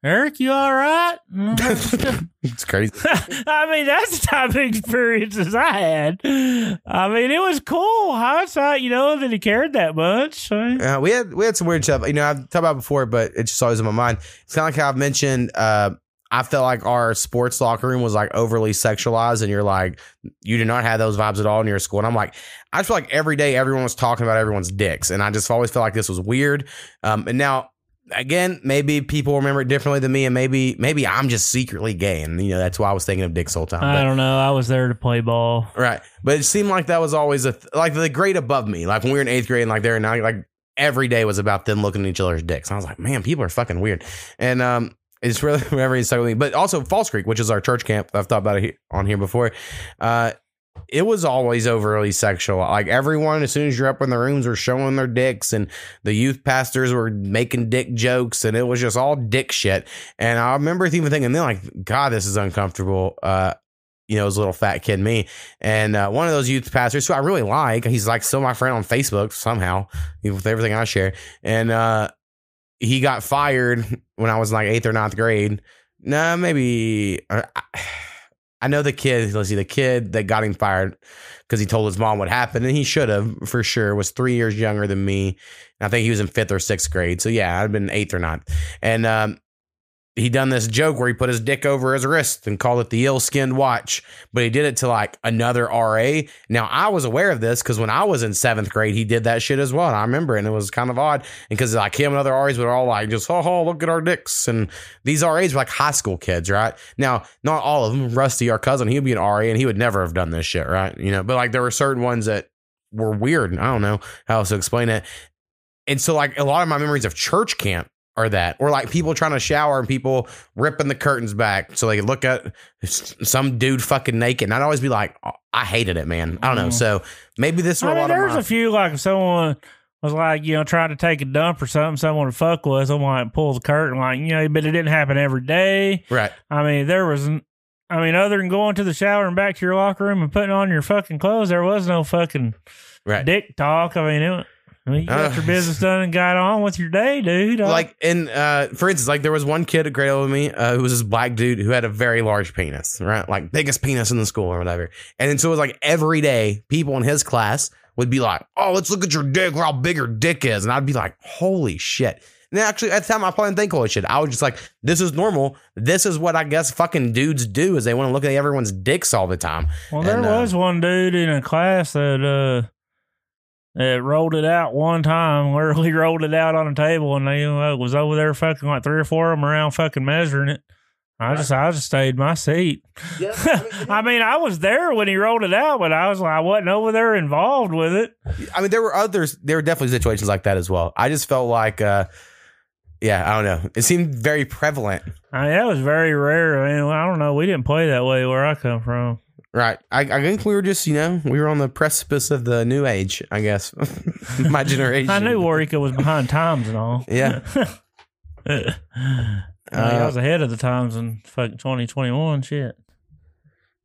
Eric, you all right? It's crazy. I mean, that's the type of experiences I had. I mean, it was cool. Hindsight, you know, that he cared that much. Uh, we had we had some weird stuff. You know, I've talked about it before, but it's just always in my mind. It's kind of like how I've mentioned. Uh, I felt like our sports locker room was like overly sexualized, and you're like, you do not have those vibes at all in your school. And I'm like, I just feel like every day everyone was talking about everyone's dicks, and I just always felt like this was weird. Um, and now, again, maybe people remember it differently than me, and maybe maybe I'm just secretly gay, and you know that's why I was thinking of dicks the whole time. I But- don't know. I was there to play ball. Right. But it seemed like that was always a th- like the grade above me. Like when we were in eighth grade and like they're now like every day was about them looking at each other's dicks. And I was like, man, people are fucking weird. And um it's really stuck with me. But also Falls Creek, which is our church camp. I've thought about it on here before. Uh it was always overly sexual. Like everyone, as soon as you're up in the rooms, were showing their dicks, and the youth pastors were making dick jokes, and it was just all dick shit. And I remember even thinking, then like, God, this is uncomfortable. Uh, you know, as little fat kid me. And uh, one of those youth pastors who I really like, he's like still my friend on Facebook somehow with everything I share. And uh, he got fired when I was like eighth or ninth grade. Nah, maybe. uh, I- I know the kid. Let's see, the kid that got him fired because he told his mom what happened, and he should have for sure. Was three years younger than me. I think he was in fifth or sixth grade. So yeah, I'd been eighth or ninth. And um, he done this joke where he put his dick over his wrist and called it the ill skinned watch, but he did it to like another RA. Now I was aware of this because when I was in seventh grade, he did that shit as well. And I remember, and it was kind of odd because like him and other RAs were all like, just, oh, oh, look at our dicks. And these RAs were like high school kids, right? Now, not all of them. Rusty, our cousin, he would be an RA and he would never have done this shit, right? You know, but like there were certain ones that were weird. I don't know how else to explain it. And so, like, a lot of my memories of church camp are that, or like people trying to shower and people ripping the curtains back so they could look at some dude fucking naked. And I'd always be like, oh, I hated it, man. I don't know. Mhm. So maybe this I mean, lot there was my, a few like if someone was like you know trying to take a dump or something, someone to fuck with, someone like pull the curtain, like you know, but it didn't happen every day. right. I mean, there was, I mean, other than going to the shower and back to your locker room and putting on your fucking clothes, there was no fucking Right. dick talk. I mean, it, I mean, you got Uh, your business done and got on with your day, dude. I- like in uh for instance like there was one kid at grade with me uh, who was this black dude who had a very large penis right? Like biggest penis in the school or whatever. And then so it was like every day people in his class would be like oh let's look at your dick. How big your dick is. And i'd be like holy shit. And actually at the time i probably didn't think holy shit. I was just like this is normal. This is what i guess fucking dudes do is they want to look at everyone's dicks all the time. Well, there And, uh, was one dude in a class that uh that rolled it out one time, literally rolled it out on a table, and they uh, was over there fucking like three or four of them around fucking measuring it. I just I just stayed in my seat. I mean, I was there when he rolled it out, but I was like I wasn't over there involved with it. I mean, there were others. There were definitely situations like that as well. I just felt like, uh, yeah, I don't know. It seemed very prevalent, I mean, that was very rare. I mean, I don't know. We didn't play that way where I come from. Right? I, I think we were just, you know, we were on the precipice of the new age. I guess my generation. I knew Warwick was behind times and all. Yeah. I, mean, I was ahead of the times in fucking 2021. Shit.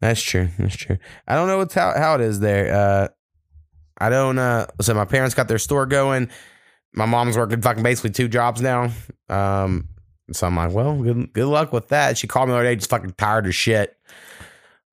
That's true. That's true. I don't know what's how how it is there. Uh, I don't. Uh, so my parents got their store going. My mom's working fucking basically two jobs now. Um, so I'm like, well, good good luck with that. She called me the other day, just fucking tired as shit.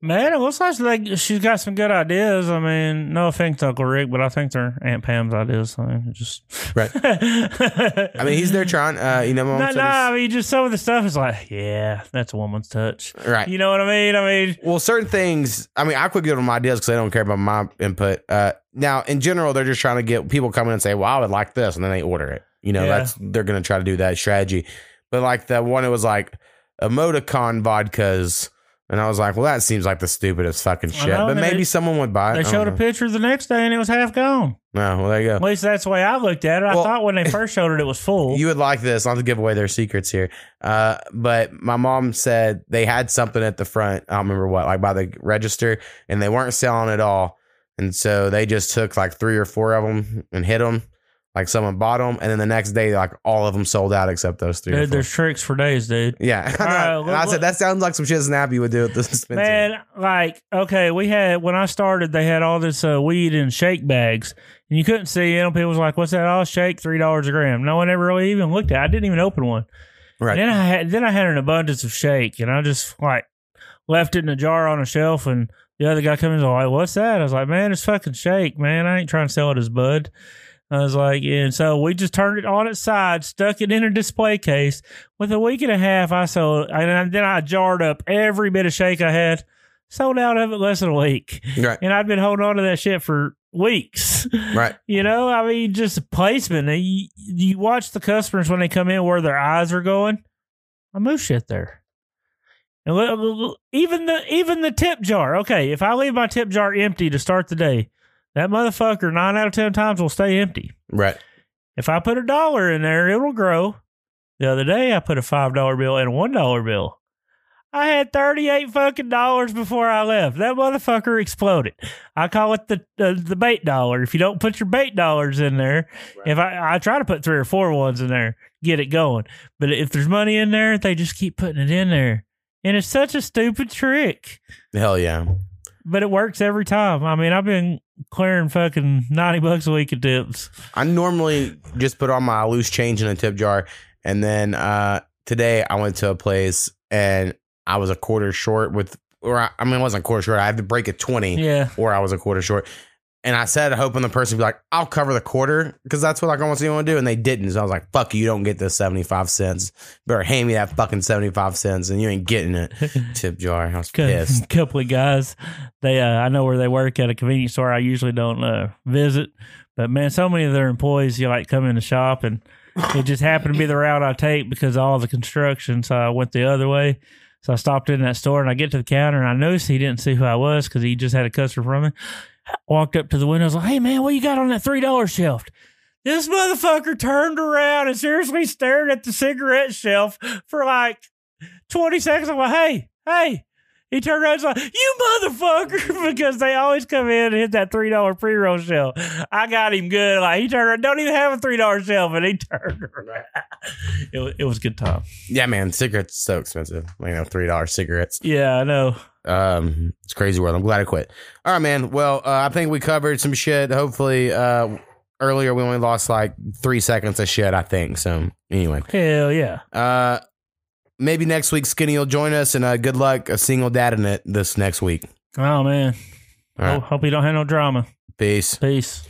Man, it looks like she's got some good ideas. I mean, no offense to Uncle Rick, but I think they're Aunt Pam's ideas. So it just Right. I I mean, he's there trying. Uh, you know, No, no, I mean, just some of the stuff is like, yeah, that's a woman's touch. right. You know what I mean? I mean, Well, certain things. I mean, I quit giving them ideas because they don't care about my input. Uh, now, in general, they're just trying to get people coming in and say, "Well, I would like this," and then they order it. You know, Yeah. that's they're going to try to do that strategy. But like the one, it was like emoticon vodkas, and I was like, "Well, that seems like the stupidest fucking shit." know, but maybe they- someone would buy it. they showed a picture the next day and it was half gone. No, well, there you go. At least that's the way I looked at it. I thought when they first showed it, it was full. You would like this. I'll have to give away their secrets here. Uh, but my mom said they had something at the front. I don't remember what, like by the register, and they weren't selling it all. And so they just took like three or four of them and hit them. Like someone bought them, and then the next day, like all of them sold out except those three. Dude, there's tricks for days, dude. Yeah, All right, and I look- said that sounds like some shit Snappy would do at the dispensary. Man, like, okay, we had when I started, they had all this uh, weed in shake bags, and you couldn't see them. People was like, "What's that? All shake, three dollars a gram." No one ever really even looked at. it. I didn't even open one. right? And then I had then I had an abundance of shake, and I just like left it in a jar on a shelf, and the other guy comes in and was like, "What's that?" I was like, "Man, it's fucking shake, man. I ain't trying to sell it as bud." I was like, and so we just turned it on its side, stuck it in a display case. With a week and a half, I sold, and then I jarred up every bit of shake I had, sold out of it less than a week. Right. And I'd been holding on to that shit for weeks. Right. You know, I mean, just placement. You, you watch the customers when they come in where their eyes are going. I move shit there. And even the even the tip jar. Okay, if I leave my tip jar empty to start the day, that motherfucker nine out of ten times will stay empty. Right. If I put a dollar in there, it will grow. The other day, I put a five dollar bill and a one dollar bill. I had thirty eight fucking dollars before I left. That motherfucker exploded. I call it the uh, the bait dollar. If you don't put your bait dollars in there, if I I try to put three or four ones in there, get it going. But if there's money in there, they just keep putting it in there, and it's such a stupid trick. Hell yeah. But it works every time. I mean, I've been clearing fucking ninety bucks a week of tips. I normally just put all my loose change in a tip jar, and then uh, today I went to a place and I was a quarter short with, or I, I mean, it wasn't a quarter short. I had to break a twenty, Yeah. or I was a quarter short. And I said, hoping the person would be like, "I'll cover the quarter," because that's what like I want to see want to do, and they didn't. So I was like, "Fuck you! You don't get this seventy five cents. Better hand me that fucking seventy five cents, and you ain't getting it." Tip jar. I was pissed. couple of guys. They, uh, I know where they work at a convenience store. I usually don't uh, visit, but man, so many of their employees, you like come in the shop, and it just happened to be the route I take because of all the construction. So I went the other way. So I stopped in that store, and I get to the counter, and I noticed he didn't see who I was because he just had a customer from me. Walked up to the window, I was like, "Hey man, what you got on that three dollar shelf?" This motherfucker turned around and seriously stared at the cigarette shelf for like 20 seconds. I'm like, hey, hey. He turned around and was like, you motherfucker, because they always come in and hit that $3 pre roll shelf. I got him good. Like, he turned around, don't even have a $3 shelf, and he turned around. It, it was a good time. Yeah, man, cigarettes so expensive. You know, three dollar cigarettes. Yeah, I know. Um, it's crazy world. I'm glad I quit. All right, man. Well, uh, I think we covered some shit. Hopefully, uh, earlier we only lost like three seconds of shit. I think so. Anyway, Hell yeah. uh, maybe next week Skinny will join us, and uh, good luck a single dad in it this next week. Oh, man. All right, Hope, hope you don't have no drama. peace. Peace.